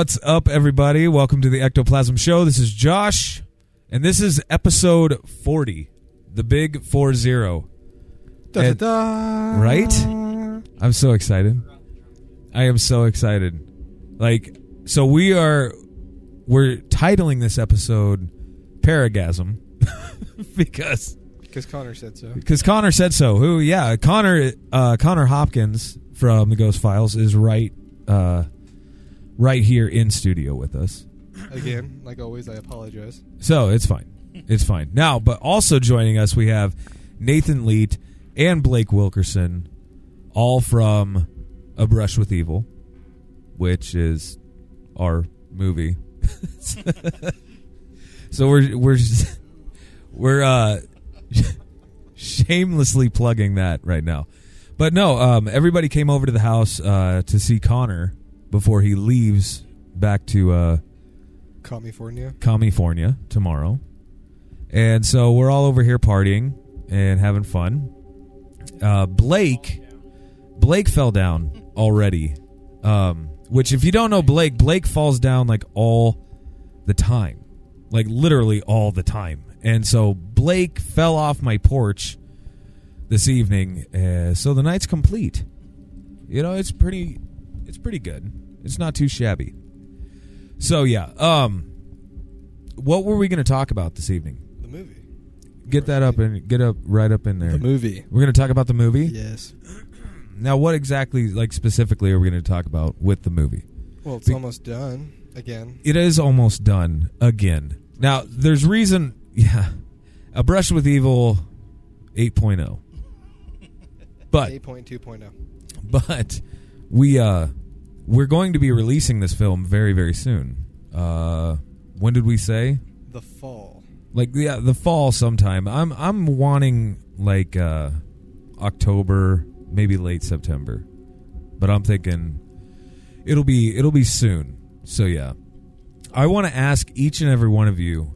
What's up, everybody? Welcome to the Ectoplasm Show. This is Josh, and this is episode 40, the big 4 0. And- Right? I'm so excited. I am so excited. Like, so we are, we're titling this episode Paragasm because Because Connor said so. because Connor said so. Who? Yeah, Connor. Uh, Connor Hopkins from the Ghost Files is right, uh, right here in studio with us. Again, like always, I apologize. So it's fine. It's fine now. But also joining us, we have Nathan Leet and Blake Wilkerson, all from A Brush with Evil, which is our movie. so we're we're we're uh shamelessly plugging that right now. But no, um, everybody came over to the house uh, to see Connor before he leaves back to uh, California. California tomorrow. And so we're all over here partying and having fun. Uh, Blake, Blake fell down already. Um, which, if you don't know Blake, Blake falls down like all the time, like literally all the time. And so Blake fell off my porch this evening. Uh, so the night's complete. You know, it's pretty, it's pretty good. It's not too shabby. So yeah, um, what were we going to talk about this evening? The movie. Get that up and get up right up in there. The movie. We're going to talk about the movie. Yes. Now, what exactly, like specifically, are we going to talk about with the movie? Well, it's Be- almost done. Again. It is almost done again. Now, there's reason. Yeah, a brush with evil, 8.0. But 8.2.0. but we uh we're going to be releasing this film very very soon. Uh, when did we say? The Fall. like yeah the fall sometime i'm i'm wanting like uh october maybe late september but i'm thinking it'll be it'll be soon so yeah i want to ask each and every one of you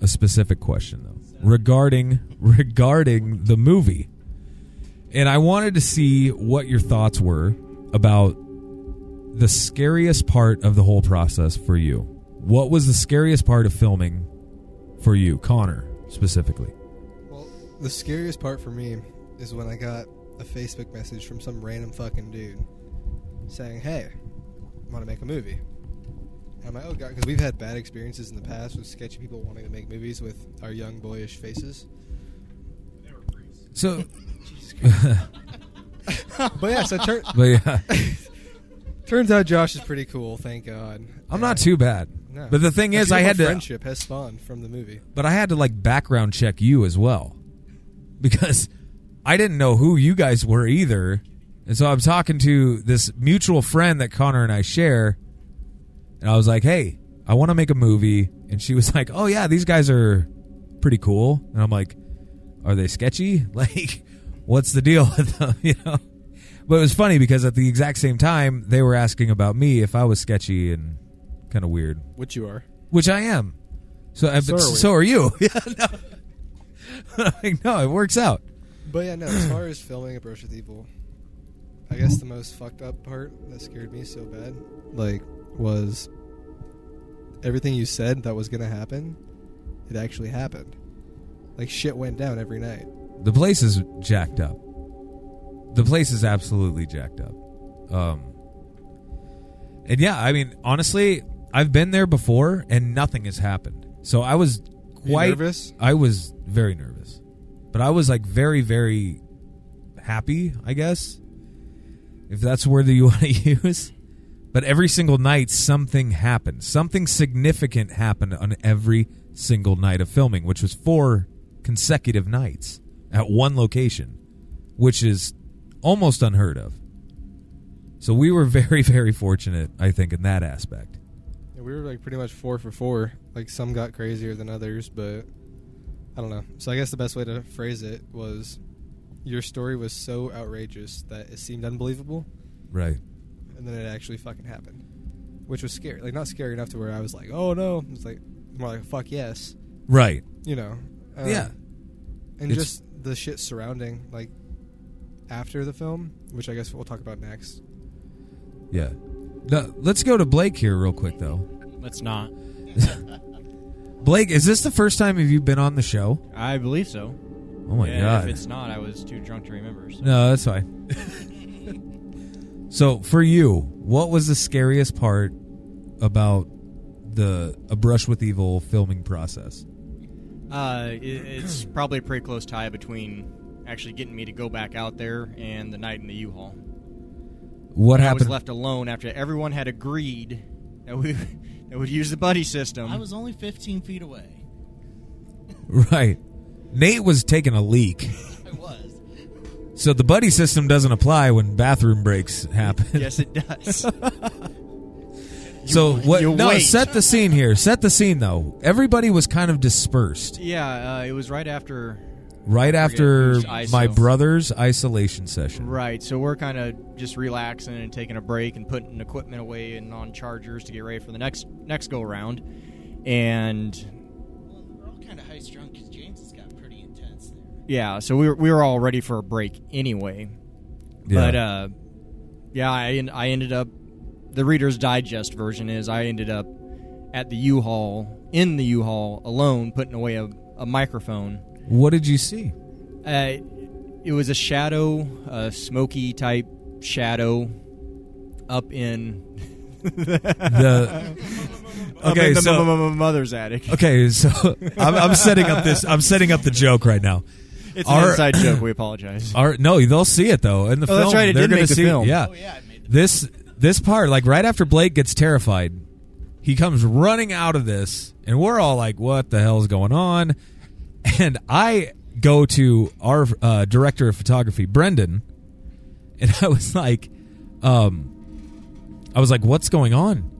a specific question though regarding regarding the movie and i wanted to see what your thoughts were about the scariest part of the whole process for you what was the scariest part of filming for you, Connor, specifically? Well, the scariest part for me is when I got a Facebook message from some random fucking dude saying, "Hey, I want to make a movie." And I'm like, "Oh god," because we've had bad experiences in the past with sketchy people wanting to make movies with our young boyish faces. So, But yeah, so tur- but yeah, turns out Josh is pretty cool. Thank God. I'm not too bad. No. But the thing is, I had to, friendship has spawned from the movie. but I had to like background check you as well, because I didn't know who you guys were either, and so I'm talking to this mutual friend that Connor and I share, and I was like, "Hey, I want to make a movie," and she was like, "Oh yeah, these guys are pretty cool," and I'm like, "Are they sketchy? Like, what's the deal with them?" You know. But it was funny because at the exact same time they were asking about me if I was sketchy and kind of weird, Which you are. which I am. So, I- So but are so are you. Yeah, no. like, no, it works out. But yeah, no, as far as filming A Brush with Evil, I guess the most fucked up part that scared me so bad, like, was everything you said that was gonna happen, it actually happened. Like shit went down every night. The place is jacked up. The place is absolutely jacked up. Um, and yeah, I mean, honestly, I've been there before and nothing has happened. So I was quite nervous? I was very nervous, but I was like very, very happy, I guess. if that's the word that you want to use. But every single night, something happened. Something significant happened on every single night of filming, which was four consecutive nights at one location, which is almost unheard of. So we were very, very fortunate, I think, in that aspect. Yeah, we were like pretty much four for four. Like some got crazier than others, but I don't know. So I guess the best way to phrase it was your story was so outrageous that it seemed unbelievable, Right. and then it actually fucking happened, which was scary. Like not scary enough to where I was like, oh no. It's like more like fuck yes, Right. you know. Um, yeah. and It's- just the shit surrounding like after the film, which I guess we'll talk about next. Yeah. No, let's go to Blake here real quick, though. Let's not. Blake, is this the first time have you been on the show? I believe so. Oh my and god. If it's not, I was too drunk to remember. So. No, that's fine. so, for you, what was the scariest part about the A Brush with Evil filming process? Uh, it, it's probably a pretty close tie between actually getting me to go back out there and the night in the U-Haul. What happened I happened? was left alone after everyone had agreed that we that would use the buddy system. I was only 15 feet away. right. Nate was taking a leak. I was. So the buddy system doesn't apply when bathroom breaks happen. yes, it does. so what you no, wait. set the scene here. Set the scene though. Everybody was kind of dispersed. yeah, uh, it was right after. Right after my brother's isolation session. Right, so we're kind of just relaxing and taking a break and putting equipment away and on chargers to get ready for the next next go around. And Well, we're all kind of high strung because James has got pretty intense there. yeah, so we were, we were all ready for a break anyway. Yeah. But uh, yeah, I I ended up the Reader's Digest version is I ended up at the U-Haul in the U-Haul alone putting away a, a microphone. What did you see? Uh, it was a shadow, a smoky type shadow up in The up Okay, in the so- m- m- m- mother's attic. Okay, so I'm, I'm setting up this. I'm setting up the joke right now. It's an Our- inside joke. We apologize. Our, no, they'll see it though in the Oh, film. that's right, it they're did gonna make the see, film. Yeah, Oh, yeah, I made the this this part, like right after Blake gets terrified, he comes running out of this, and we're all like, "What the hell's going on?" And I go to our uh, director of photography, Brendan, and I was like, um, I was like, "What's going on?"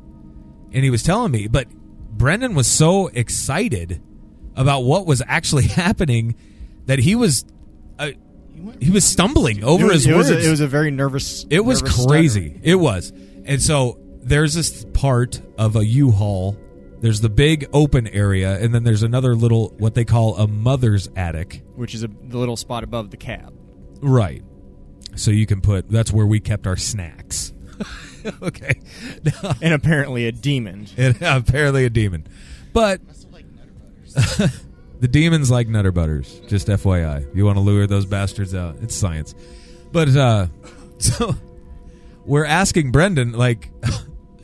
And he was telling me, but Brendan was so excited about what was actually happening that he was. Uh, he was stumbling over was, his it was words. a, it was a very nervous. It was nervous crazy. stutter. It was. And so there's this part of a U-Haul. There's the big open area, and then there's another little what they call a mother's attic. which is a, the little spot above the cab. Right. So you can put. That's where we kept our snacks. okay. And apparently a demon. and apparently a demon, but like the demons like Nutter Butters. Just FYI, you want to lure those bastards out. It's science. But uh, so we're asking Brendan, like,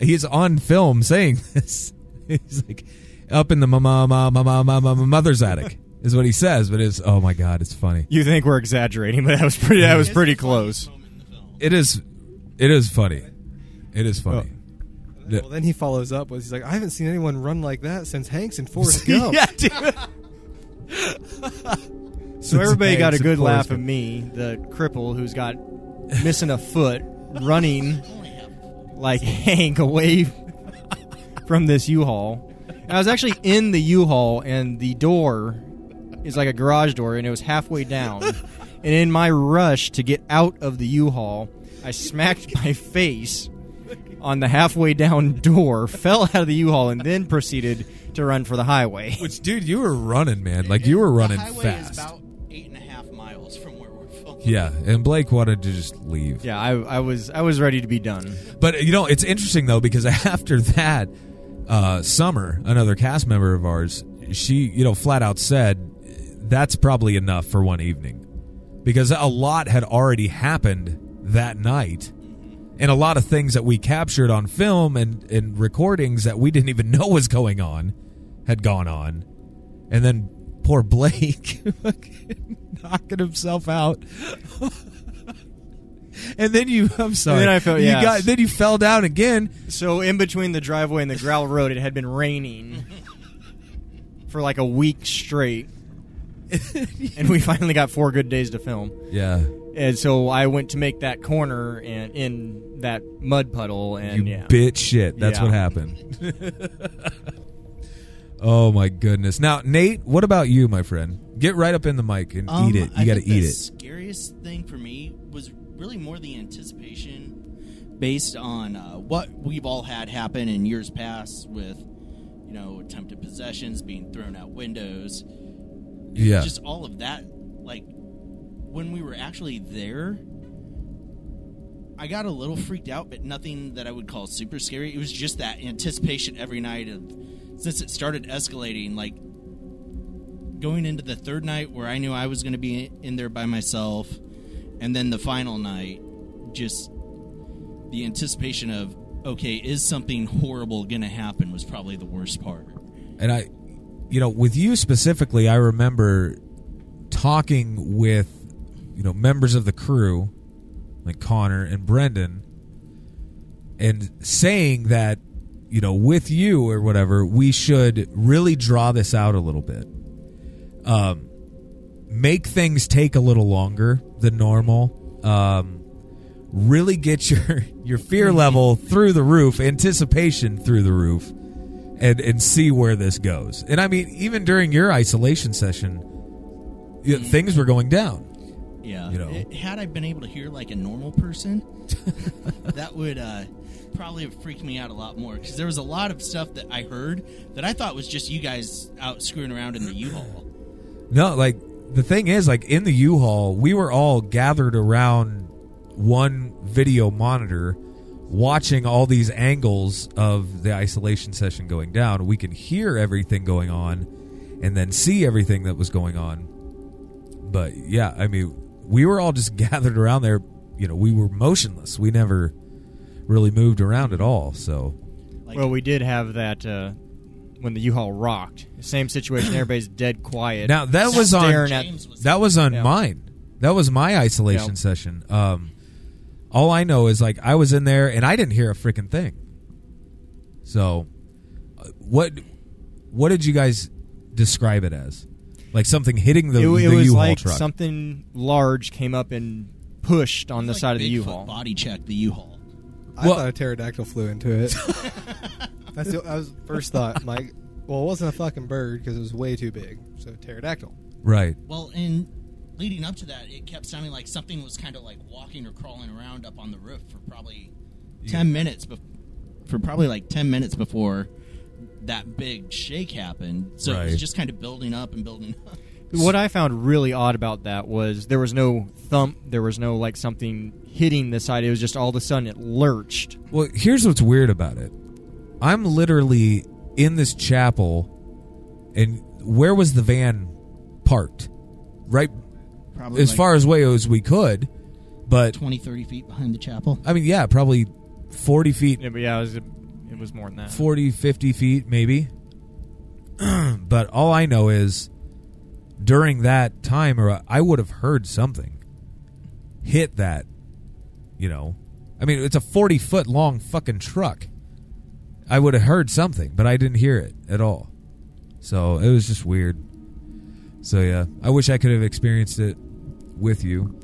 he's on film saying this. He's like, up in the mama, mama, mama, mama, mother's attic is what he says. But it's oh my god, it's funny. You think we're exaggerating, but that was pretty. That was pretty close. Moment in the film. It is, it is funny. It is funny. Oh. Yeah. Well, then he follows up with he's like, I haven't seen anyone run like that since Hanks and Forrest Gump. yeah, dude. So everybody got a good laugh at me, the cripple who's got missing a foot, running like Hank away from this U-Haul. And I was actually in the U-Haul, and the door is like a garage door, and it was halfway down. and in my rush to get out of the U-Haul, I smacked my face on the halfway down door, fell out of the U-Haul, and then proceeded to run for the highway. Which, dude, you were running, man. Like you were running the highway fast. is about eight and a half miles from where we're filming. Yeah, and Blake wanted to just leave. Yeah, I, I was I was ready to be done. But you know, it's interesting though because after that, uh, Summer, another cast member of ours, she you know flat out said that's probably enough for one evening because a lot had already happened that night. And a lot of things that we captured on film and, and recordings that we didn't even know was going on had gone on. And then poor Blake knocking himself out. and then you. I'm sorry. then I felt- you yes. got. Then you fell down again. So in between the driveway and the gravel road, it had been raining for like a week straight, and we finally got four good days to film. Yeah. And so I went to make that corner and in that mud puddle, and you yeah, bitch shit. That's Yeah. what happened. oh my goodness. Now, Nate, what about you, my friend? Get right up in the mic and Um, eat it. You got to think eat the it. Scariest thing for me was really more the anticipation, based on uh, what we've all had happen in years past with, you know, attempted possessions, being thrown out windows, Yeah. just all of that. Like when we were actually there, I got a little freaked out, but nothing that I would call super scary. It was just that anticipation every night of since it started escalating, like going into the third night where I knew I was going to be in there by myself, and then the final night, just the anticipation of okay, is something horrible going to happen was probably the worst part. And I, you know, with you specifically, I remember talking with, you know, members of the crew, like Connor and Brendan, and saying that, you know, with you or whatever, we should really draw this out a little bit. Um, make things take a little longer than normal. Um, really get your your fear level through the roof, anticipation through the roof and and see where this goes. And I mean, even during your isolation session, you know, things were going down. Yeah. You know. It- had I been able to hear like a normal person, that would uh, probably have freaked me out a lot more because there was a lot of stuff that I heard that I thought was just you guys out screwing around in the U-Haul. No, like the thing is, like in the U-Haul, we were all gathered around one video monitor, watching all these angles of the isolation session going down. We can hear everything going on, and then see everything that was going on. But yeah, I mean, we were all just gathered around there. You know, we were motionless. We never really moved around at all. So Like, well, we did have that uh, when the U-Haul rocked. Same situation. Everybody's dead quiet. Now that was on staring at James was that was on Yeah. mine. That was my isolation Yeah. session. Um, all I know is like I was in there and I didn't hear a freaking thing. So, uh, what what did you guys describe it as? Like something hitting the, it, it was U-Haul like truck. something large came up and pushed on the like side of the Bigfoot U-Haul. Body check the U-Haul. I Well- thought a pterodactyl flew into it. That's the, that was first thought. Mike. Well, it wasn't a fucking bird because it was way too big. So pterodactyl. right. Well, and leading up to that, it kept sounding like something was kind of like walking or crawling around up on the roof for probably ten minutes. Bef- for probably like ten minutes before that big shake happened. So it was just kind of building up and building up. What I found really odd about that was there was no thump, there was no like something hitting the side. It was just all of a sudden it lurched. Well, here's what's weird about it. I'm literally in this chapel, and where was the van parked? Right, Probably as like far as way as we could, but 20, 30 feet behind the chapel. I mean, yeah, probably 40 feet, Yeah, but yeah, it was, it was more than that. 40, 50 feet, maybe. but all I know is during that time, or I would have heard something hit that, you know. I mean, it's a 40 foot long fucking truck. I would have heard something, but I didn't hear it at all. So it was just weird. So yeah, I wish I could have experienced it with you,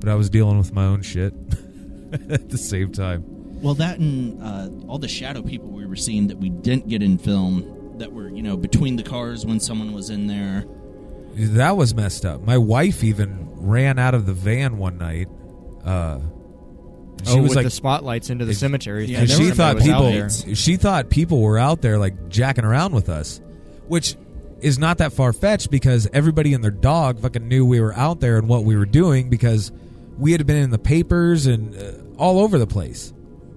but I was dealing with my own shit at the same time. Well, that and uh, all the shadow people we were seeing that we didn't get in film that were, you know, between the cars when someone was in there. That was messed up. My wife even ran out of the van one night. Uh, she oh, was with like, the spotlights into the It- cemetery. Yeah, she thought people, she thought people were out there like jacking around with us, which is not that far fetched because everybody and their dog fucking knew we were out there and what we were doing because we had been in the papers and uh, all over the place.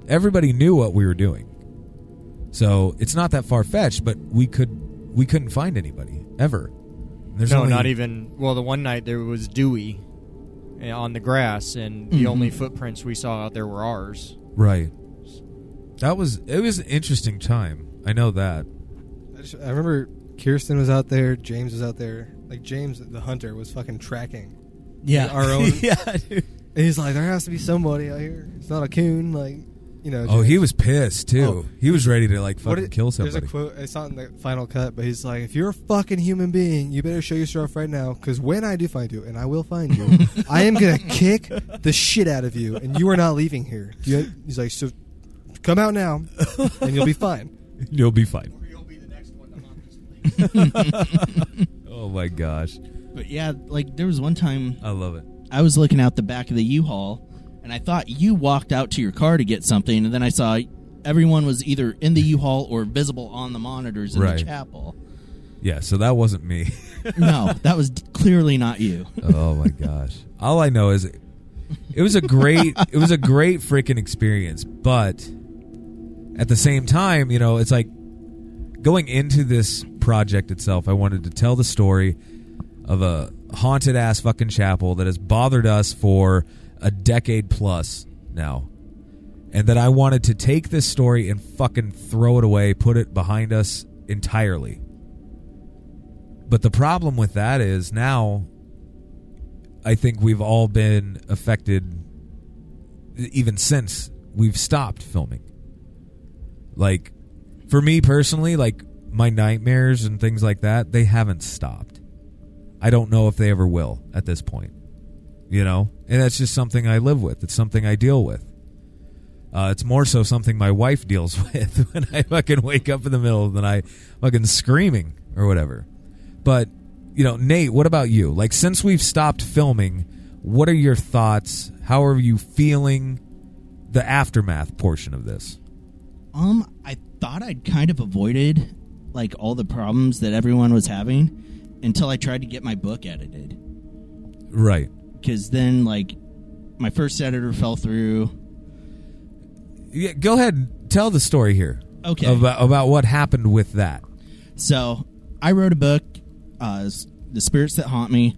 Everybody knew what we were doing, so it's not that far fetched. But we could we couldn't find anybody ever. There's no, only- not even. Well, the one night there was Dewey on the grass, and the Mhm. only footprints we saw out there were ours. Right. That was it was an interesting time. I know that. I, just, I remember Kirsten was out there. James was out there. Like James, the hunter, was fucking tracking. Yeah. Our own. yeah, dude. And he's like, there has to be somebody out here. It's not a coon, like you know. Oh, he was pissed too. Oh. he was ready to like What fucking it- kill There's a quote. It's not in the final cut, but he's like, "If you're a fucking human being, you better show yourself right now, because when I do find you, and I will find you, I am gonna kick the shit out of you, and you are not leaving here." You- he's like, "So come out now, and you'll be fine." You'll be fine. You'll be the next one to haunt this place. Oh my gosh, But yeah, like there was one time I love it. I was looking out the back of the U-Haul, and I thought you walked out to your car to get something, and then I saw everyone was either in the U-Haul or visible on the monitors in Right. the chapel. Yeah, so that wasn't me. No, that was clearly not you. oh my gosh. All I know is it was a great it was a great freaking experience, but at the same time, you know, it's like going into this project itself, I wanted to tell the story of a haunted ass fucking chapel that has bothered us for a decade plus now. And that I wanted to take this story and fucking throw it away, put it behind us entirely. But the problem with that is now I think we've all been affected even since we've stopped filming. Like for me personally, like my nightmares and things like that, they haven't stopped. I don't know if they ever will at this point. You know? And that's just something I live with. It's something I deal with. Uh, it's more so something my wife deals with when I fucking wake up in the middle of the night, fucking screaming or whatever. But you know, Nate, what about you? Like, since we've stopped filming, what are your thoughts? How are you feeling? The aftermath portion of this. Um, I thought I'd kind of avoided like all the problems that everyone was having until I tried to get my book edited. Right. Because then, like, my first editor fell through. Yeah, go ahead and tell the story here. Okay. About about what happened with that. So I wrote a book, uh, "The Spirits That Haunt Me."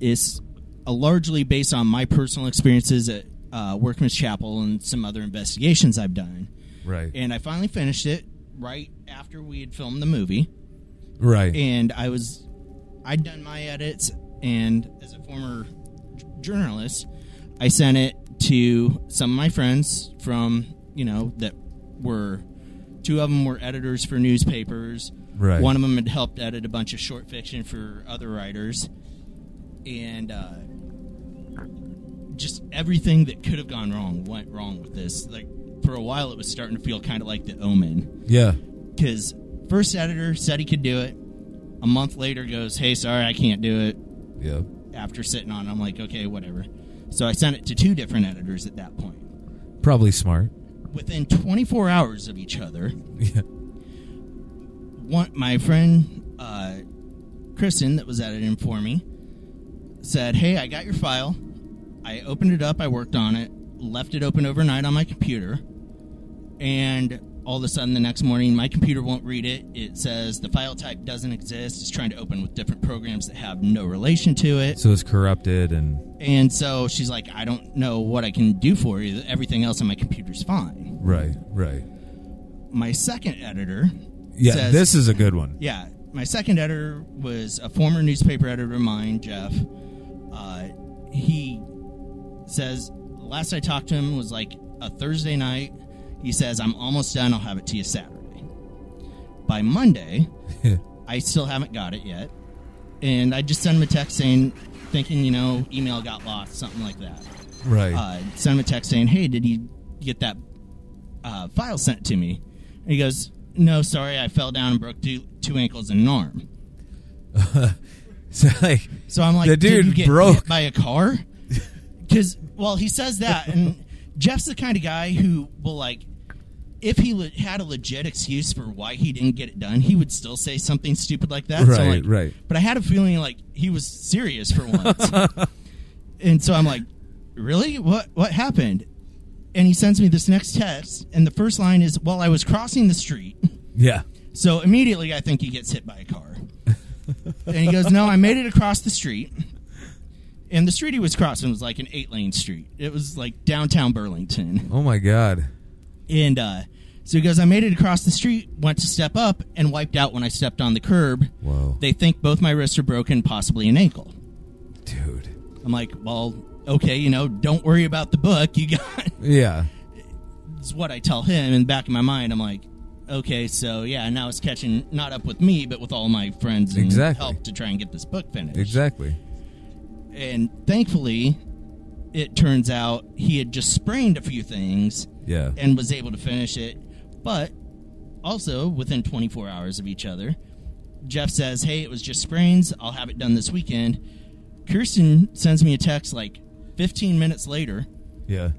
It's uh, largely based on my personal experiences at uh, Workman's Chapel and some other investigations I've done. Right. And I finally finished it right after we had filmed the movie. right. and I was I'd done my edits and as a former j- journalist I sent it to some of my friends from you know that were two of them were editors for newspapers Right. one of them had helped edit a bunch of short fiction for other writers and uh, just everything that could have gone wrong went wrong with this like for a while it was starting to feel kind of like the omen yeah. because first editor said he could do it. A month later, goes, "Hey, sorry, I can't do it." Yeah. After sitting on, it, I'm like, "Okay, whatever." So I sent it to two different editors at that point. Probably smart. Within 24 hours of each other, Yeah. one my friend uh, Kristen, that was editing for me, said, "Hey, I got your file. I opened it up. I worked on it. Left it open overnight on my computer, and all of a sudden, the next morning, my computer won't read it. It says the file type doesn't exist. It's trying to open with different programs that have no relation to it. So it's corrupted and And so she's like, I don't know what I can do for you. Everything else on my computer's fine. right, right. My second editor Yeah, says- this is a good one. Yeah, my second editor was a former newspaper editor of mine, Jeff. Uh, he says last I talked to him was like a Thursday night. He says I'm almost done. I'll have it to you Saturday. By Monday, I still haven't got it yet, and I just send him a text saying, thinking you know email got lost, something like that. right. Uh, sent him a text saying, "Hey, did you get that uh, file sent to me?" And he goes, "No, sorry, I fell down and broke two, two ankles and an arm." so like So I'm like, The "Did dude you get broke." hit by a car?" Because well, he says that, and Jeff's the kind of guy who will like. If he le- had a legit excuse for why he didn't get it done, he would still say something stupid like that. so Right, like, right. But I had a feeling like he was serious for once, and so I'm like, "Really? What? What happened?" And he sends me this next text, and the first line is, "While I was crossing the street." yeah. So immediately, I think he gets hit by a car. and he goes, "No, I made it across the street." And the street he was crossing was like an eight-lane street. It was like downtown Burlington. Oh my god. And uh, so he goes, "I made it across the street, went to step up, and wiped out when I stepped on the curb. Whoa. They think both my wrists are broken, possibly an ankle." Dude. I'm like, "Well, okay, you know, don't worry about the book. You got Yeah. It's what I tell him. In the back of my mind, I'm like, okay, so yeah, now it's catching not up with me, but with all my friends and Exactly. help to try and get this book finished. Exactly. And thankfully, it turns out he had just sprained a few things Yeah. and was able to finish it. But also, within 24 hours of each other, Jeff says, Hey, it was just sprains. I'll have it done this weekend. Kirsten sends me a text like 15 minutes later Yeah.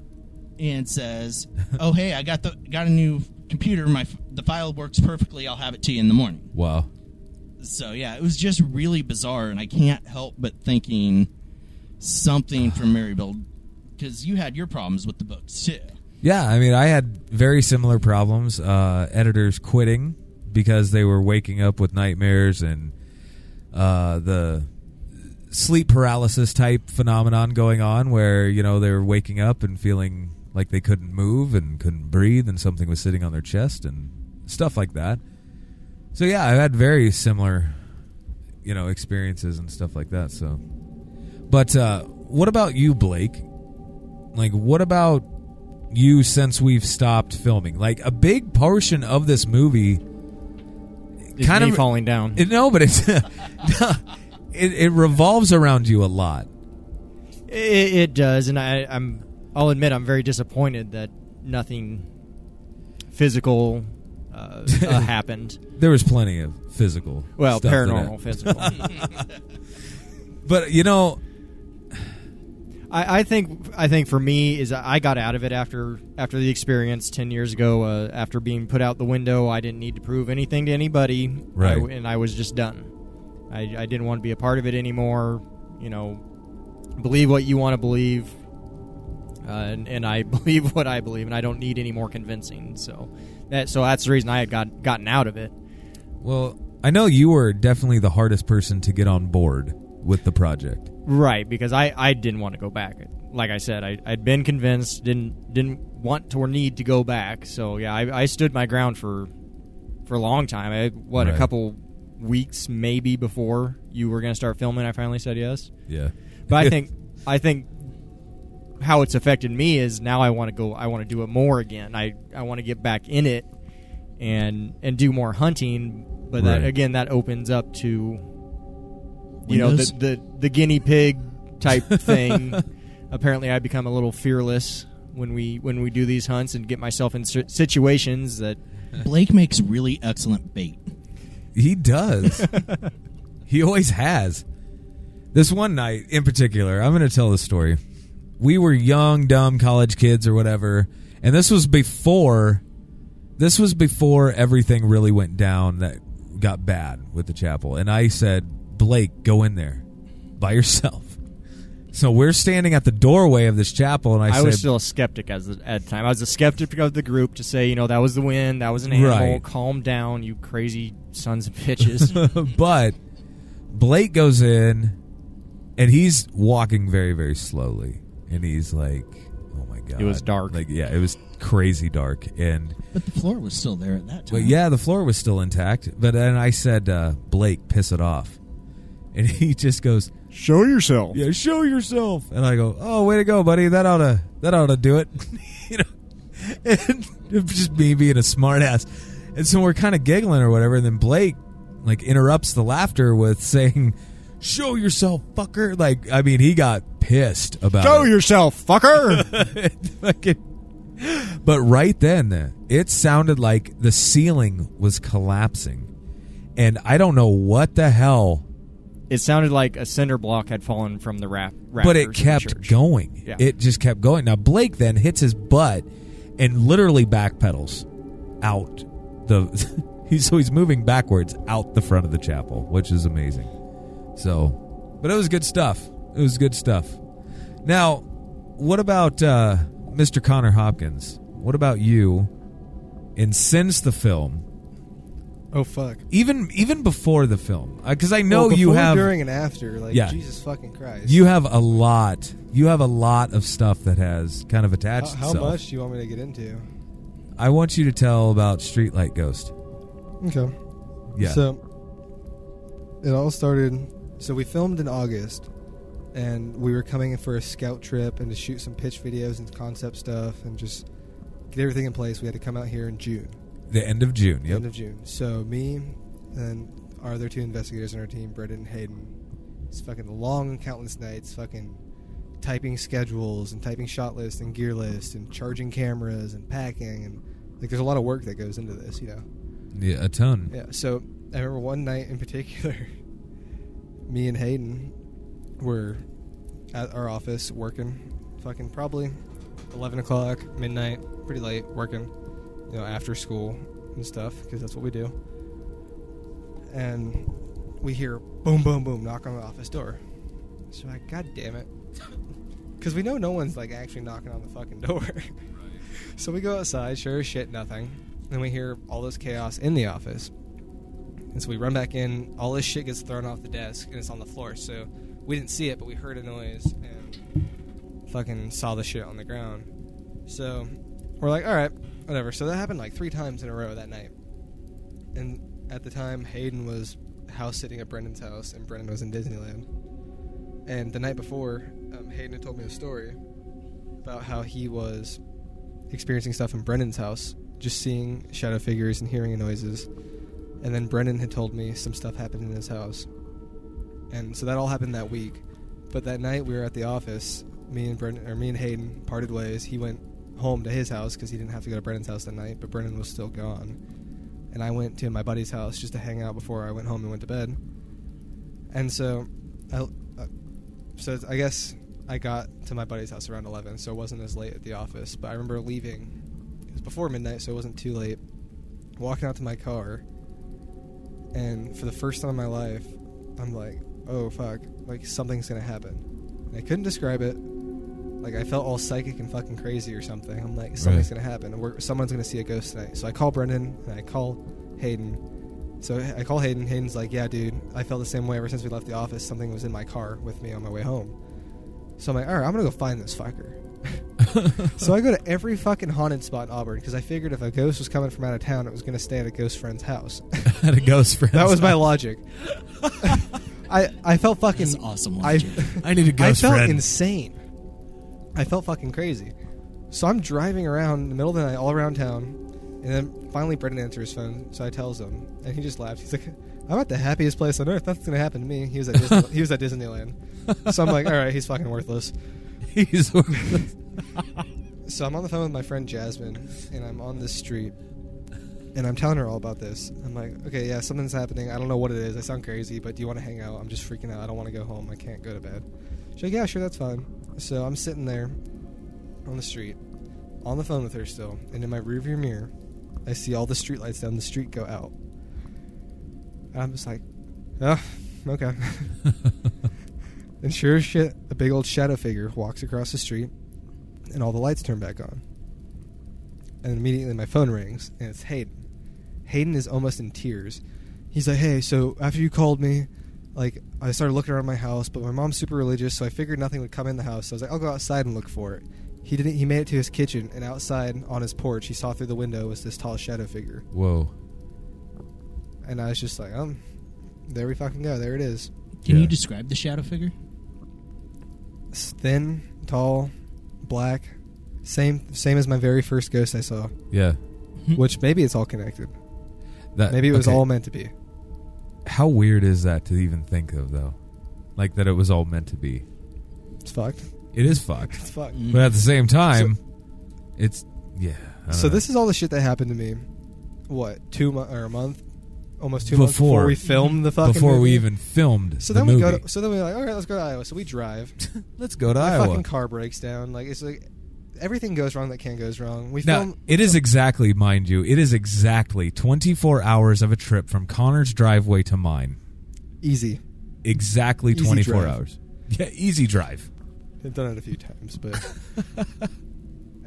and says, "Oh, hey, I got the got a new computer. My the file works perfectly. I'll have it to you in the morning." Wow. So yeah, it was just really bizarre, and I can't help but thinking something from Maryville because you had your problems with the books too. Yeah, I mean, I had very similar problems. Uh, editors quitting because they were waking up with nightmares and uh, the sleep paralysis type phenomenon going on, where you know they were waking up and feeling like they couldn't move and couldn't breathe, and something was sitting on their chest and stuff like that. So yeah, I've had very similar, you know, experiences and stuff like that. So, but uh, what about you, Blake? Like, what about you since we've stopped filming? Like, a big portion of this movie, Is kind of falling down. it, no, but it's it, it revolves around you a lot. It, it does, and I, I'm. I'll admit I'm very disappointed that nothing physical uh, uh, happened. There was plenty of physical, Well, paranormal, physical. But you know, I, I think. I think for me is I got out of it after after the experience ten years ago. Uh, after being put out the window, I didn't need to prove anything to anybody, Right. I- and I was just done. I, I didn't want to be a part of it anymore. You know, believe what you want to believe. Uh, and, and I believe what I believe, and I don't need any more convincing. So that so that's the reason I had got gotten out of it. well, I know you were definitely the hardest person to get on board with the project. Right, because I, I didn't want to go back. Like I said, I, I'd been convinced, didn't didn't want to or need to go back. So yeah, I, I stood my ground for for a long time. I what Right. a couple weeks maybe before you were going to start filming. I finally said yes. Yeah, But I think I think how it's affected me is now I want to go. I want to do it more again. I I want to get back in it and and do more hunting. But that Right. again, that opens up to you know the, the the guinea pig type thing. Apparently, I become a little fearless when we when we do these hunts and get myself in si- situations that Blake makes really excellent bait. he does. he always has. This one night in particular, I'm going to tell the story. We were young, dumb college kids or whatever, and this was before. This was before everything really went down that got bad with the chapel, and I said, "Blake, go in there by yourself." So we're standing at the doorway of this chapel, and I, I, said, was still a skeptic as the, at the time. I was a skeptic of the group to say, you know, that was the wind, that was an animal. Right. Calm down, you crazy sons of bitches. but Blake goes in and he's walking very, very slowly. And he's like, oh my God. It was dark. Like, yeah, it was crazy dark. And, But the floor was still there at that time. but yeah, the floor was still intact. But then I said, uh, Blake, piss it off. And he just goes, Show yourself. yeah, show yourself. And I go, oh, way to go, buddy. That ought to, that ought to do it. you know, and just me being a smartass. And so we're kind of giggling or whatever. And then Blake like interrupts the laughter with saying, show yourself, fucker. Like, I mean, he got pissed about Show it. yourself, fucker. Fucking- but right then, it sounded like the ceiling was collapsing. And I don't know what the hell it sounded like a cinder block had fallen from the rap. but it rafters of the kept going. Yeah. It just kept going. Now Blake then hits his butt and literally backpedals out the. he's so he's moving backwards out the front of the chapel, which is amazing. So, but it was good stuff. It was good stuff. Now, what about uh, Mr. Connor Hopkins? What about you? And since the film, Oh fuck. even even before the film, uh, because I know Well, you have during and after. Like Yeah. Jesus fucking Christ. You have a lot. You have a lot of stuff that has kind of attached. how, how itself. much do you want me to get into? I want you to tell about Streetlight Ghost. Okay. Yeah. So it all started. So we filmed in August, and we were coming in for a scout trip and to shoot some pitch videos and concept stuff and just get everything in place. We had to come out here in June, The end of June. Yep. end of June. So me and our other two investigators on our team, Brendan and Hayden, it's fucking long and countless nights, fucking typing schedules and typing shot lists and gear lists and charging cameras and packing and like there's a lot of work that goes into this, you know. Yeah, a ton. Yeah. So I remember one night in particular, me and Hayden were at our office working, fucking probably eleven o'clock, midnight, pretty late, working, you know, after school and stuff because that's what we do. And we hear boom, boom, boom, knock on the office door. So like, God damn it, because we know no one's like actually knocking on the fucking door. so we go outside, sure as shit, nothing. Then we hear all this chaos in the office. And so we run back in, all this shit gets thrown off the desk and it's on the floor. So we didn't see it, but we heard a noise and fucking saw the shit on the ground. So we're like, all right, whatever. So that happened like three times in a row that night. And at the time, Hayden was house sitting at Brendan's house, and Brendan was in Disneyland. And the night before, um, Hayden had told me a story about how he was experiencing stuff in Brendan's house, just seeing shadow figures and hearing noises. And then Brendan had told me some stuff happened in his house. And so that all happened that week. But that night we were at the office. Me and Brendan, or me and Hayden parted ways. He went home to his house because he didn't have to go to Brendan's house that night. But Brennan was still gone, and I went to my buddy's house just to hang out before I went home and went to bed. And so, I, uh, so I guess I got to my buddy's house around eleven, so it wasn't as late at the office. But I remember leaving. It was before midnight, so it wasn't too late. Walking out to my car, and for the first time in my life, I'm like, oh fuck, like something's gonna happen. And I couldn't describe it. Like I felt all psychic and fucking crazy or something. I'm like, something's Right. gonna happen. We're, someone's gonna see a ghost tonight. So I call Brendan and I call Hayden. So I call Hayden. Hayden's like, yeah, dude, I felt the same way ever since we left the office. Something was in my car with me on my way home. So I'm like, all right, I'm gonna go find this fucker. so I go to every fucking haunted spot in Auburn because I figured if a ghost was coming from out of town, it was gonna stay at a ghost friend's house. Had a ghost friend. that was my logic. I I felt fucking That's awesome I logic. I need a I ghost I felt friend. insane. I felt fucking crazy. So I'm driving around in the middle of the night, all around town, and then finally Brendan answers his phone. So I tells him, and he just laughs. He's like, "I'm at the happiest place on earth. Nothing's gonna happen to me." He was at Disney- he was at Disneyland. So I'm like, "All right, he's fucking worthless." He's worthless. So I'm on the phone with my friend Jasmine, and I'm on this street, and I'm telling her all about this. I'm like, okay, yeah, something's happening. I don't know what it is. I sound crazy, but do you want to hang out? I'm just freaking out. I don't want to go home. I can't go to bed. She's like, yeah, sure, that's fine. So I'm sitting there on the street, on the phone with her still, and in my rearview mirror, I see all the street lights down the street go out. And I'm just like, oh, okay. and sure as shit, a big old shadow figure walks across the street, and all the lights turn back on. And immediately my phone rings, and it's Hayden. Hayden is almost in tears. He's like, "Hey, so after you called me, like I started looking around my house, but my mom's super religious, so I figured nothing would come in the house. So I was like, I'll go outside and look for it." He didn't. He made it to his kitchen, and outside on his porch, he saw through the window was this tall shadow figure. Whoa. And I was just like, um, there we fucking go. There it is. Can Yeah. you describe the shadow figure? It's thin, tall, black, same same as my very first ghost I saw. Yeah. Which maybe it's all connected. That Maybe it was okay. all meant to be. How weird is that to even think of though? Like that it was all meant to be. It's fucked. It is fucked. It's fucked. Mm-hmm. But at the same time, it's yeah. I don't So know. this is all the shit that happened to me. What two months or a month, almost two months Before. before we filmed the fucking before we movie? even filmed So the then we movie. go. To, so then we're like, all right, let's go to Iowa. So we drive. Let's go to My Iowa. fucking car breaks down. Like it's like everything goes wrong that can goes wrong. We Now, film. it is exactly, mind you, it is exactly 24 hours of a trip from Connor's driveway to mine. easy. Exactly Easy 24 drive. hours. Yeah, easy drive. I've done it a few times, but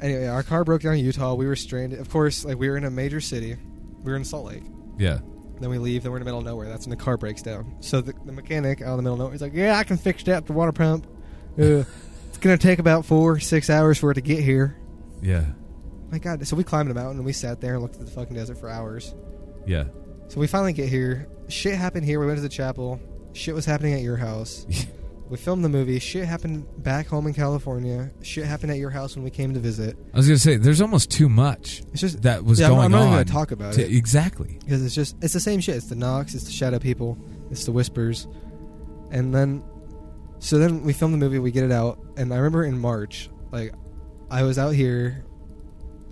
anyway, our car broke down in Utah. We were stranded. Of course, like we were in a major city. We were in Salt Lake. Yeah. Then we leave. Then we're in the middle of nowhere. That's when the car breaks down. So the, the mechanic out in the middle of nowhere, he's like, "Yeah, I can fix that. The water pump. Uh, it's gonna take about four, six hours for it to get here." Yeah. My God! So we climbed a mountain and we sat there and looked at the fucking desert for hours. Yeah. So we finally get here. Shit happened here. We went to the chapel. Shit was happening at your house. we filmed the movie. Shit happened back home in California. Shit happened at your house when we came to visit. I was gonna say there's almost too much It's just that was yeah, going I'm not on. gonna talk about to- it. Exactly. because it's just it's the same shit. It's the knocks, it's the shadow people, it's the whispers, and then so then we film the movie, we get it out, and I remember in March, like I was out here.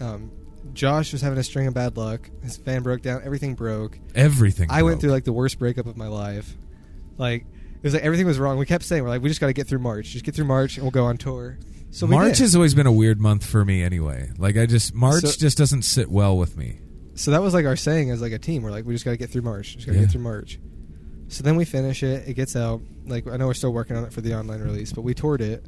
Um, Josh was having a string of bad luck. His fan broke down. Everything broke. Everything. I went through like the worst breakup of my life. Like it was like everything was wrong. We kept saying we're like we just got to get through March. Just get through March and we'll go on tour. So we March has always been a weird month for me anyway. Like I just March So- just doesn't sit well with me. so that was like our saying as like a team. We're like we just got to get through March. Just got to Yeah. get through March. So then we finish it. It gets out. Like I know we're still working on it for the online release, but we toured it.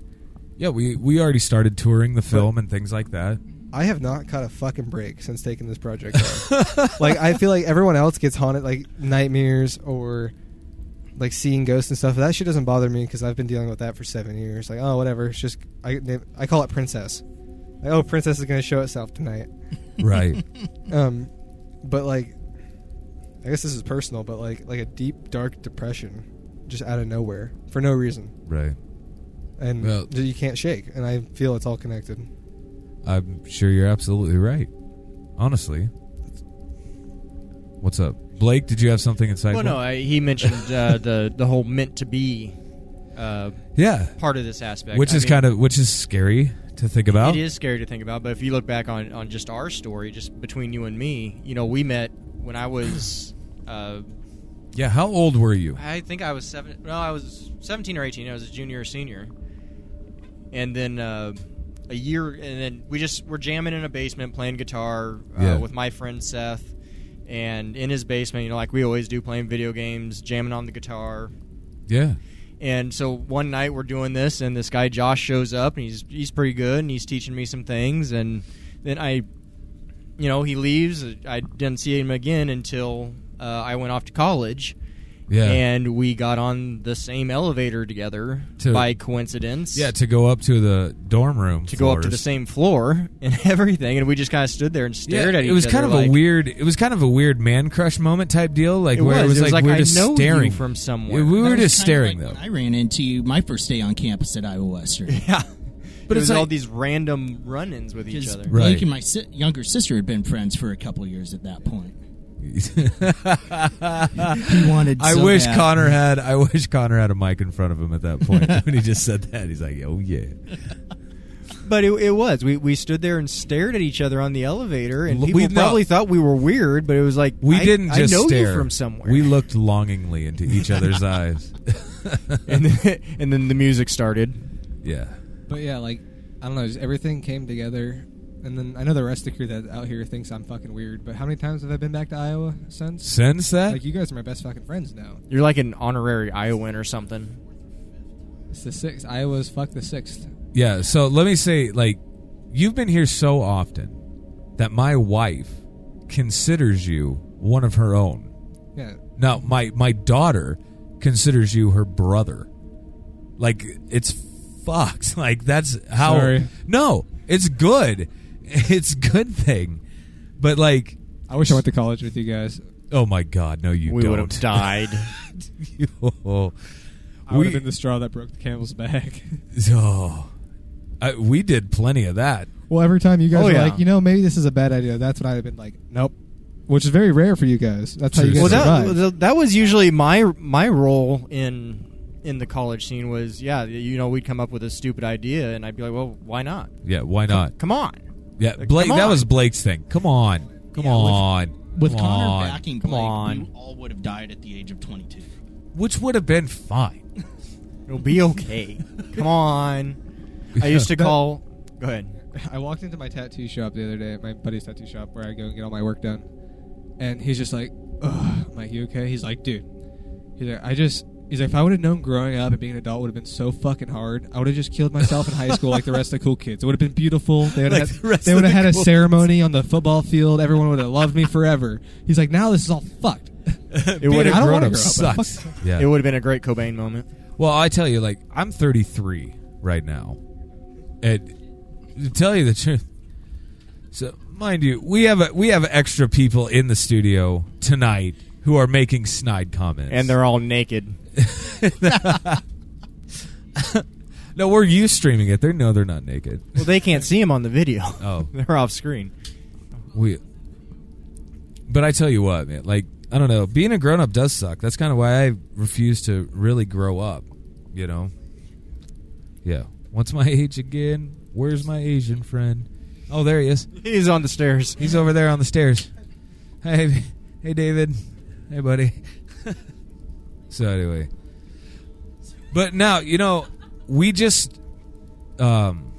Yeah, we we already started touring the film and things like that. I have not caught a fucking break since taking this project on. like I feel like everyone else gets haunted like nightmares or like seeing ghosts and stuff. That shit doesn't bother me because I've been dealing with that for seven years. Like oh whatever, it's just I I call it princess. Like oh princess is gonna show itself tonight. Right. Um, but like I guess this is personal, but like like a deep dark depression just out of nowhere for no reason right. and Well- you can't shake. And I feel it's all connected. I'm sure you're absolutely right. Honestly. What's up? Blake, did you have something inside? Well, no, I, he mentioned uh, the the whole meant to be uh, yeah. part of this aspect, Which I is mean, kind of which is scary to think about. It is scary to think about, but if you look back on, on just our story, just between you and me, you know, we met when I was, uh, Yeah, how old were you? I think I was seven. No, I was seventeen or eighteen. I was a junior or senior, and then uh, a year, and then we just were jamming in a basement playing guitar uh, Yeah. with my friend Seth, and in his basement, you know, like we always do, playing video games, jamming on the guitar, Yeah. and so one night we're doing this, and this guy Josh shows up, and he's he's pretty good, and he's teaching me some things, and then I, you know, he leaves. I didn't see him again until uh, I went off to college, Yeah. and we got on the same elevator together To- by coincidence. yeah, to go up to the dorm room. to go up to the same floor and everything, and we just kind of stood there and stared Yeah, at each other. it was other. kind of like- a weird. It was kind of a weird man crush moment type deal, like It where was. it was, like, we I we're just know you staring from somewhere. Yeah, we were just staring like though. I ran into you my first day on campus at Iowa Western. Yeah, But but it's it's all like- these random run-ins with each Because other. Right. Blake and my si- younger sister had been friends for a couple years at that point. He wanted. I so wish bad. Connor had. I wish Connor had a mic in front of him at that point when he just said that. He's like, "Oh yeah." But it, it was. We we stood there and stared at each other on the elevator, and L- people we- no. probably thought we were weird. But it was like We I- didn't just I know stare you from somewhere. We looked longingly into each other's eyes. and then, and then the music started. yeah. But yeah, like I don't know, just everything came together. And then I know the rest of the crew that out here thinks I'm fucking weird. But how many times have I been back to Iowa since? Since that, Like you guys are my best fucking friends now. You're like an honorary Iowan or something. It's the sixth. Iowa's fuck the sixth. yeah. So let me say, like, you've been here so often that my wife considers you one of her own. Yeah. Now, my my daughter considers you her brother. Like it's fucked. Like that's how. Sorry. No, it's good. It's a good thing. But like, I wish I went to college with you guys. oh my god, no, you we don't. would have died. oh, I would have been the straw that broke the camel's back. oh. I, we did plenty of that. well, every time you guys Oh, were yeah. like, you know, maybe this is a bad idea, that's when I'd have been like, nope. Which is very rare for you guys. That's how you guys well, survive. that that was usually my my role in in the college scene was yeah you know we'd come up with a stupid idea and I'd be like well why not Yeah, why not? come on Yeah, Like, Blake. come That on. was Blake's thing. Come on, come Yeah, with- on, With come Connor on. backing Come Blake, on. we all would have died at the age of 22. which would have been fine. it'll be okay come on I used to call go ahead I walked into my tattoo shop the other day, at my buddy's tattoo shop, where I go and get all my work done. And he's just like, Ugh. I'm like, you okay? He's like, dude. He's like, I just. He's like, if I would have known growing up and being an adult would have been so fucking hard, I would have just killed myself in high school like the rest of the cool kids. It would have been beautiful. They would have Like had, the rest they would have the had a cool ceremony on the football field. Everyone would have loved me forever. He's like, now this is all fucked. it would have grown up up, sucks. Yeah. it would have been a great Cobain moment Well, I tell you, like I'm 33 right now, and to tell you the truth, so mind you, we have a, we have extra people in the studio tonight who are making snide comments, and they're all naked No, we're you streaming it. They know they're not naked. Well, they can't see him on the video. Oh. they're off screen. We. But I tell you what, man. Like I don't know. Being a grown up does suck. That's kind of why I refuse to really grow up. You know. Yeah. What's my age again? Where's my Asian friend? Oh, there he is. He's on the stairs. He's over there on the stairs. Hey, hey, David. Hey, buddy. So anyway, but now you know we just, um,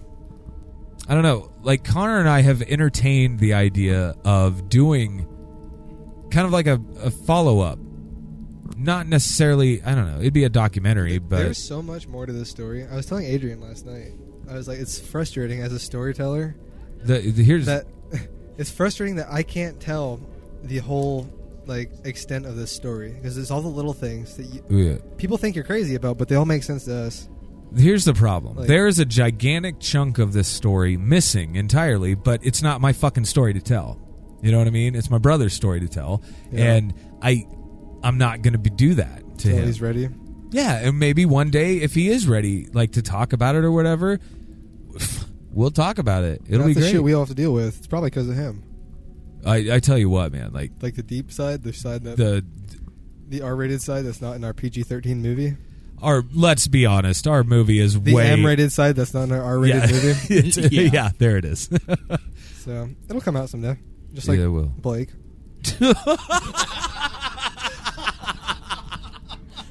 I don't know. Like Connor and I have entertained the idea of doing kind of like a, a follow up. Not necessarily. I don't know. It'd be a documentary, but There's so much more to this story. I was telling Adrian last night. I was like, it's frustrating as a storyteller the, the here's that it's frustrating that I can't tell the whole like extent of this story because it's all the little things that you, oh, yeah. people think you're crazy about, but they all make sense to us. Here's the problem. Like- there is a gigantic chunk of this story missing entirely, but it's not my fucking story to tell. You know what I mean? It's my brother's story to tell, Yeah. and I, I'm not going to do that to him. he's ready. Yeah, and maybe one day if he is ready, like to talk about it or whatever, we'll talk about it. It'll That's be the great. shit we all have to deal with. It's probably because of him. I, I tell you what, man, like Like the deep side, the side that the, the R-rated side that's not in our PG-13 movie, our let's be honest, our movie is way the way M-rated side that's not in our R-rated yeah. movie. Yeah. yeah, there it is. So it'll come out someday, just like yeah, it will. Blake.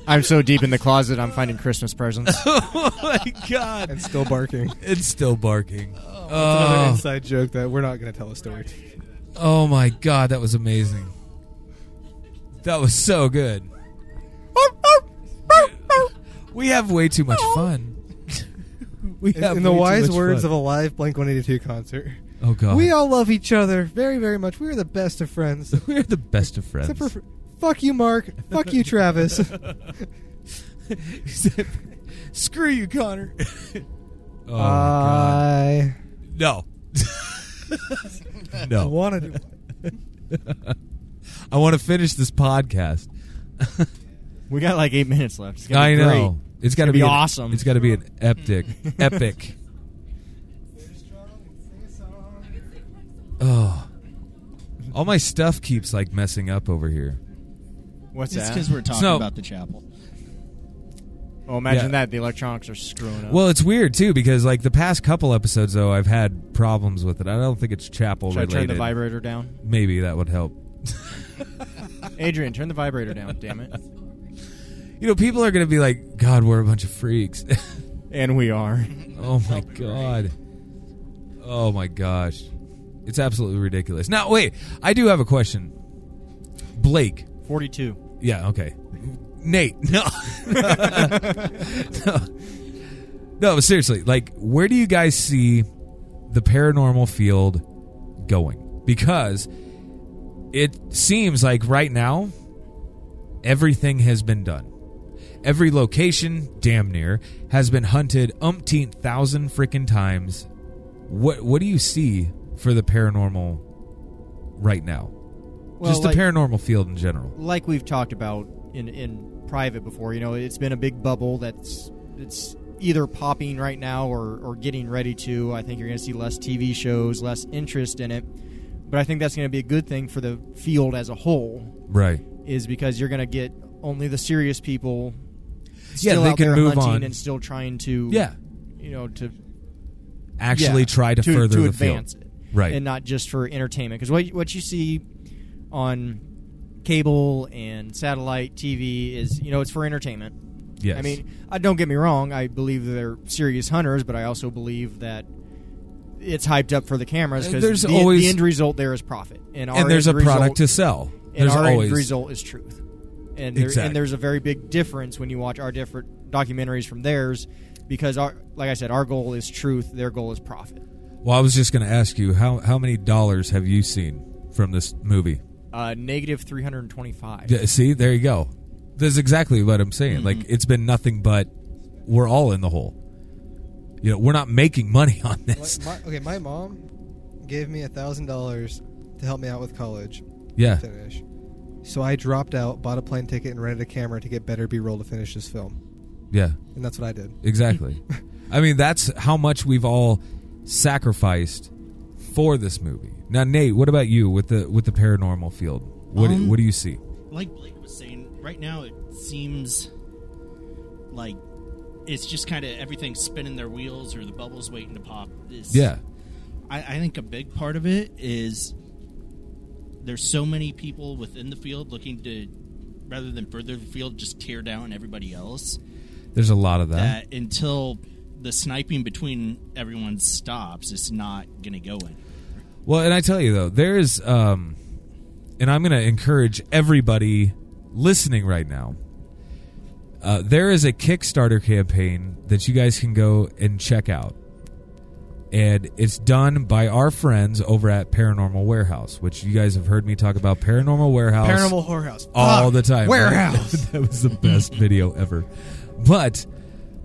I'm so deep in the closet, I'm finding Christmas presents. oh my god. and still barking. It's still barking. It's another Oh, inside joke that we're not going to tell a story. Oh my god, that was amazing. That was so good. We have way too much fun. we In, have in the way too wise much words fun. of a live Blink 182 concert, oh god, we all love each other very, very much. We are the best of friends. we're the best of friends. Except for fuck you, Mark. fuck you, Travis. Screw you, Connor. oh my god, I no, no. want to do. I want to finish this podcast. we got like eight minutes left. It's gonna I be know great. it's got to gonna be an- awesome. It's got to be an epic, epic. Oh, all my stuff keeps like messing up over here. What's It's that? because we're talking So- about the chapel. Oh, imagine Yeah. that. The electronics are screwing up. Well, it's weird too because like the past couple episodes though, I've had problems with it. I don't think it's chapel Should I related. turn the vibrator down? Maybe that would help. Adrian, turn the vibrator down. Damn it. You know, people are going to be like, "God, we're a bunch of freaks." And we are. oh my god. Oh my gosh. It's absolutely ridiculous. Now, wait, I do have a question. Blake. 42. Yeah, okay. Nate. No. no. No, but seriously, like where do you guys see the paranormal field going? Because it seems like right now everything has been done. Every location, damn near, has been hunted umpteen thousand freaking times. What what do you see for the paranormal right now? Well, Just the like- paranormal field in general. like we've talked about in in private before, you know, it's been a big bubble that's it's either popping right now or or getting ready to. I think you're going to see less TV shows, less interest in it. But I think that's going to be a good thing for the field as a whole Right. is because you're going to get only the serious people Yeah, still they out can there move hunting on. and still trying to Yeah. you know to Actually yeah, try to, further to the advance field. it Right. and not just for entertainment because what what you see on cable and satellite TV is you know it's for entertainment. Yes. I mean, I don't get me wrong. I believe they're serious hunters, but I also believe that it's hyped up for the cameras Uh, because there's the, always- the end result there is profit, and, and there's a end product to result, sell. and There's our always end result is truth. And there, Exactly. and there's a very big difference when you watch our different documentaries from theirs, because our like I said, our goal is truth, their goal is profit. Well, I was just going to ask you how how many dollars have you seen from this movie? Uh, negative three hundred and twenty-five. Yeah, see, there you go. This is exactly what I'm saying. Like it's been nothing but we're all in the hole. You know, we're not making money on this. My, okay, my mom gave me a thousand dollars to help me out with college. Yeah. Finish. So I dropped out, bought a plane ticket, and rented a camera to get better B-roll to finish this film. Yeah. And that's what I did. Exactly. I mean, that's how much we've all sacrificed for this movie. Now, Nate, what about you with the with the paranormal field? What Um, what do you see? like Blake was saying, right now it seems like it's just kind of everything spinning their wheels or the bubbles waiting to pop. It's- Yeah, I, I think a big part of it is there's so many people within the field looking to, rather than further the field, just tear down everybody else. there's a lot of that. That until the sniping between everyone stops, it's not going to go in. Well, and I tell you though, there is, um, and I'm going to encourage everybody listening right now. Uh, there is a Kickstarter campaign that you guys can go and check out, and it's done by our friends over at Paranormal Warehouse, which you guys have heard me talk about. Paranormal Warehouse, Paranormal Warehouse. all Fuck. the time. Warehouse. that was the best video ever. But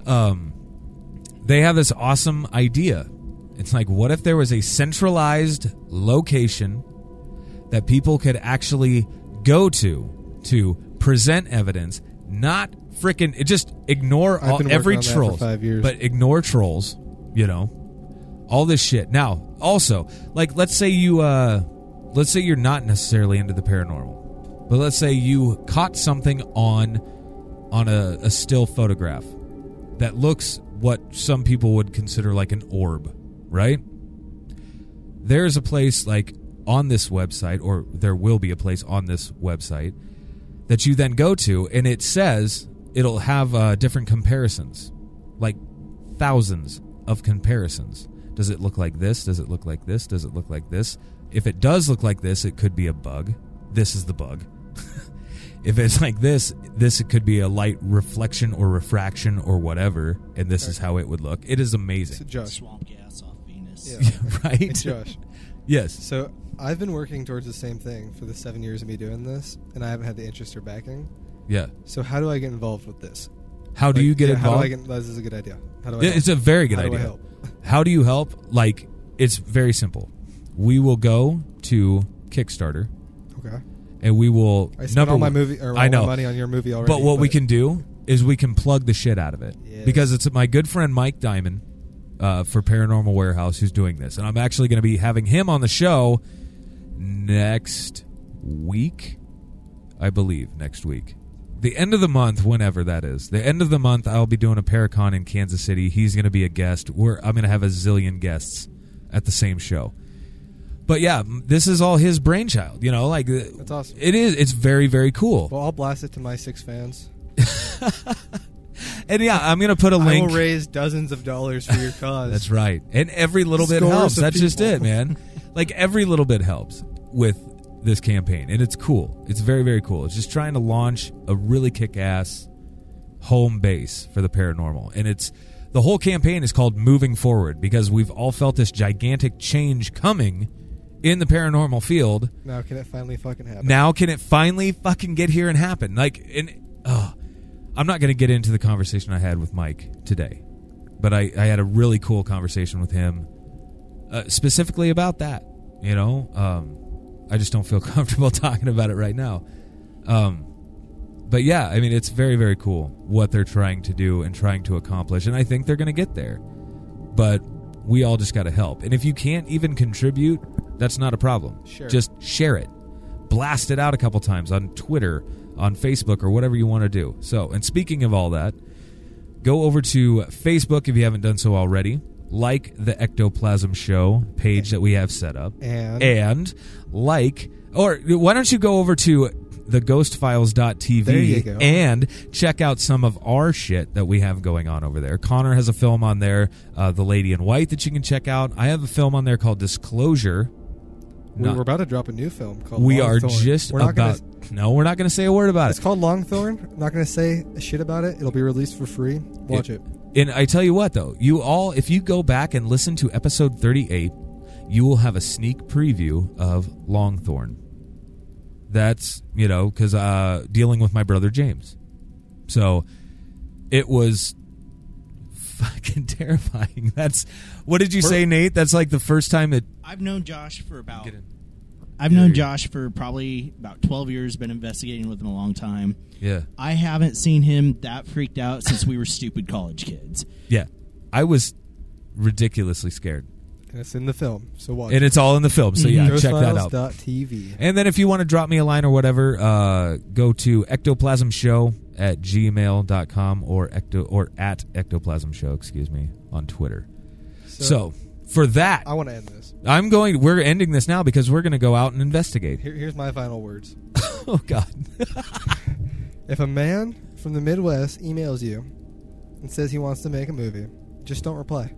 um they have this awesome idea. It's like what if there was a centralized location that people could actually go to to present evidence, not freaking just ignore all, every working on that for troll, but ignore trolls, you know. All this shit. Now, also, like let's say you uh let's say you're not necessarily into the paranormal. But let's say you caught something on on a, a still photograph that looks what some people would consider like an orb, right? There's a place like on this website, or there will be a place on this website that you then go to, and it says it'll have uh, different comparisons, like thousands of comparisons. Does it look like this? Does it look like this? Does it look like this? If it does look like this, it could be a bug. This is the bug. If it's like this, this could be a light reflection or refraction or whatever, and this is how it would look. It is amazing. So amazing, Josh. Swamp gas off Venus. Yeah. right? Hey, Josh. Yes. So I've been working towards the same thing for the seven years of me doing this, and I haven't had the interest or backing. Yeah. So how do I get involved with this? How do Like, you get yeah, involved? How do I get, this is a good idea. How do I? Yeah, help? It's a very good How do I idea. help? How do you help? Like, it's very simple. We will go to Kickstarter Okay. And we will. I spent number all my one- movie or all I know. my money on your movie already. but what we can do is we can plug the shit out of it Yes. because it's my good friend Mike Diamond uh, for Paranormal Warehouse who's doing this, and I'm actually going to be having him on the show next week, I believe next week. The end of the month, whenever that is, the end of the month, I'll be doing a Paracon in Kansas City. He's going to be a guest. We're I'm going to have a zillion guests at the same show. But yeah, this is all his brainchild. You know, like That's awesome. it is. It's very very cool. Well, I'll blast it to my six fans. And yeah, I'm gonna put a link. will raise dozens of dollars for your cause. That's right. And every little bit helps. That's just it, man. like every little bit helps with this campaign, and it's cool. It's very very cool. It's just trying to launch a really kick ass home base for the paranormal, and it's the whole campaign is called Moving Forward because we've all felt this gigantic change coming in the paranormal field. Now can it finally fucking happen? Now can it finally fucking get here and happen? Like, and oh, I'm not going to get into the conversation I had with Mike today, but I, I had a really cool conversation with him uh, specifically about that. You know, um, I just don't feel comfortable talking about it right now. Um, but yeah, I mean, it's very, very cool what they're trying to do and trying to accomplish, and I think they're going to get there. But we all just got to help, and if you can't even contribute, that's not a problem. Sure. Just share it, blast it out a couple times on Twitter, on Facebook, or whatever you want to do. So, and speaking of all that, go over to Facebook if you haven't done so already. Like the Ectoplasm Show page that we have set up And, and like or why don't you go over to theghostfiles.tv There you go. and check out some of our shit that we have going on over there connor has a film on there uh, the lady in white that you can check out i have a film on there called disclosure we Not- we're about to drop a new film called. we are just We're not about Gonna, no we're not going to say a word about it's it It's called Longthorn. I'm not going to say a shit about it. It'll be released for free. Watch it. and i tell you what though you all if you go back and listen to episode 38 you will have a sneak preview of longthorn that's you know because uh dealing with my brother james so it was fucking terrifying that's what did you say nate that's like the first time it I've known Josh for about. I've Get known. Josh for probably about 12 years. Been investigating with him a long time. yeah I haven't seen him that freaked out since we were stupid college kids. yeah I was ridiculously scared, And it's in the film, so watch. and it's all in the film. So yeah, check that out. TV. And then if you want to drop me a line or whatever, uh, go to ectoplasmshow at gmail.com or ecto or at ectoplasm show, excuse me, on Twitter. So, for that, I want to end this. I'm going we're ending this now because we're going to go out and investigate. Here, here's my final words. oh god. If a man from the Midwest emails you and says he wants to make a movie, just don't reply.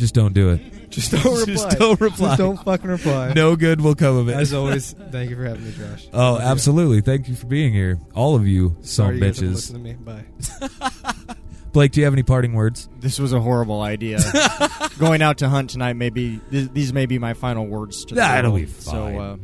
Just don't do it. Just don't reply. Just don't reply. Just don't fucking reply. No good will come of it. As always, thank you for having me, Josh. Oh, Love you. absolutely. Thank you for being here. All of you Sorry son you guys have to bitches. listen to me. Bye. Blake, do you have any parting words? This was a horrible idea. Going out to hunt tonight may be th- these may be my final words to the That'll world. be So, fine. uh,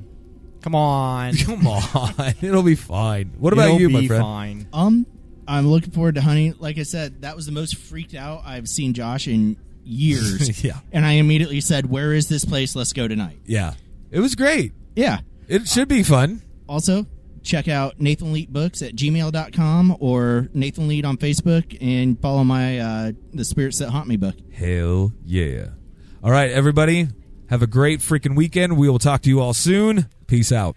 come on, Come on. It'll be fine. What about It'll you, my friend? Fine. Um, I'm looking forward to hunting. Like I said, that was the most freaked out I've seen Josh in years. yeah. And I immediately said, "Where is this place? Let's go tonight." Yeah. It was great. Yeah. It should be fun. Also, check out Nathan Leet Books at gmail.com or Nathan Leet on Facebook and follow my uh, The Spirits That Haunt Me book. Hell yeah. All right, everybody. Have a great freaking weekend. We will talk to you all soon. Peace out.